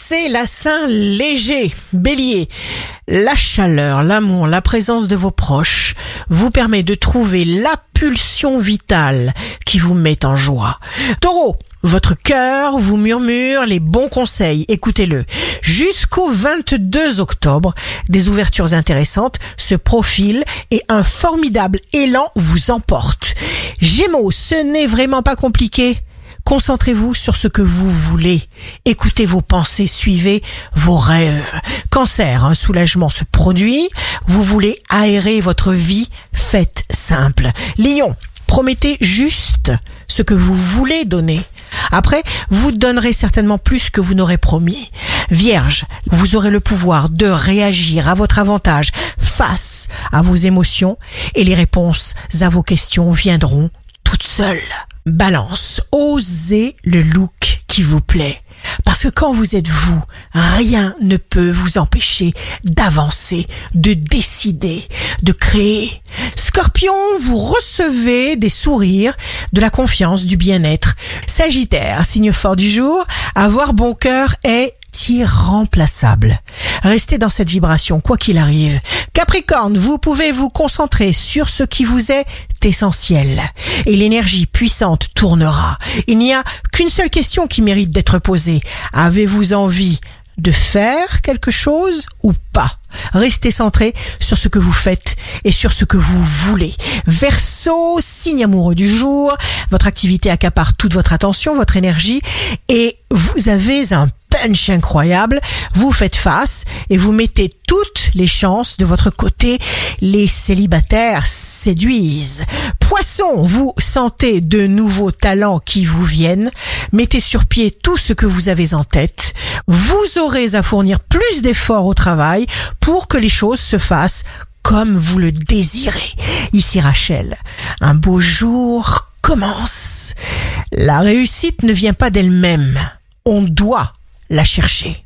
c'est la Saint léger. Bélier, la chaleur, l'amour, la présence de vos proches vous permet de trouver la pulsion vitale qui vous met en joie. Taureau, votre cœur vous murmure les bons conseils, écoutez-le. Jusqu'au 22 octobre, des ouvertures intéressantes se profilent et un formidable élan vous emporte. Gémeaux, ce n'est vraiment pas compliqué. Concentrez-vous sur ce que vous voulez. Écoutez vos pensées, suivez vos rêves. Cancer, un soulagement se produit. Vous voulez aérer votre vie, faites simple. Lion, promettez juste ce que vous voulez donner. Après, vous donnerez certainement plus que vous n'aurez promis. Vierge, vous aurez le pouvoir de réagir à votre avantage face à vos émotions et les réponses à vos questions viendront toutes seules. Balance, osez le look qui vous plaît. Parce que quand vous êtes vous, rien ne peut vous empêcher d'avancer, de décider, de créer. Scorpion, vous recevez des sourires, de la confiance, du bien-être. Sagittaire, signe fort du jour, avoir bon cœur est irremplaçable. Restez dans cette vibration, quoi qu'il arrive. Capricorne, vous pouvez vous concentrer sur ce qui vous est essentiel. Et l'énergie puissante tournera. Il n'y a qu'une seule question qui mérite d'être posée. Avez-vous envie de faire quelque chose ou pas? Restez centré sur ce que vous faites et sur ce que vous voulez. Verseau, signe amoureux du jour, votre activité accapare toute votre attention, votre énergie et vous avez un punch incroyable, vous faites face et vous mettez les chances de votre côté. Les célibataires séduisent. Poisson, vous sentez de nouveaux talents qui vous viennent. Mettez sur pied tout ce que vous avez en tête. Vous aurez à fournir plus d'efforts au travail pour que les choses se fassent comme vous le désirez. Ici Rachel, un beau jour commence. La réussite ne vient pas d'elle-même. On doit la chercher.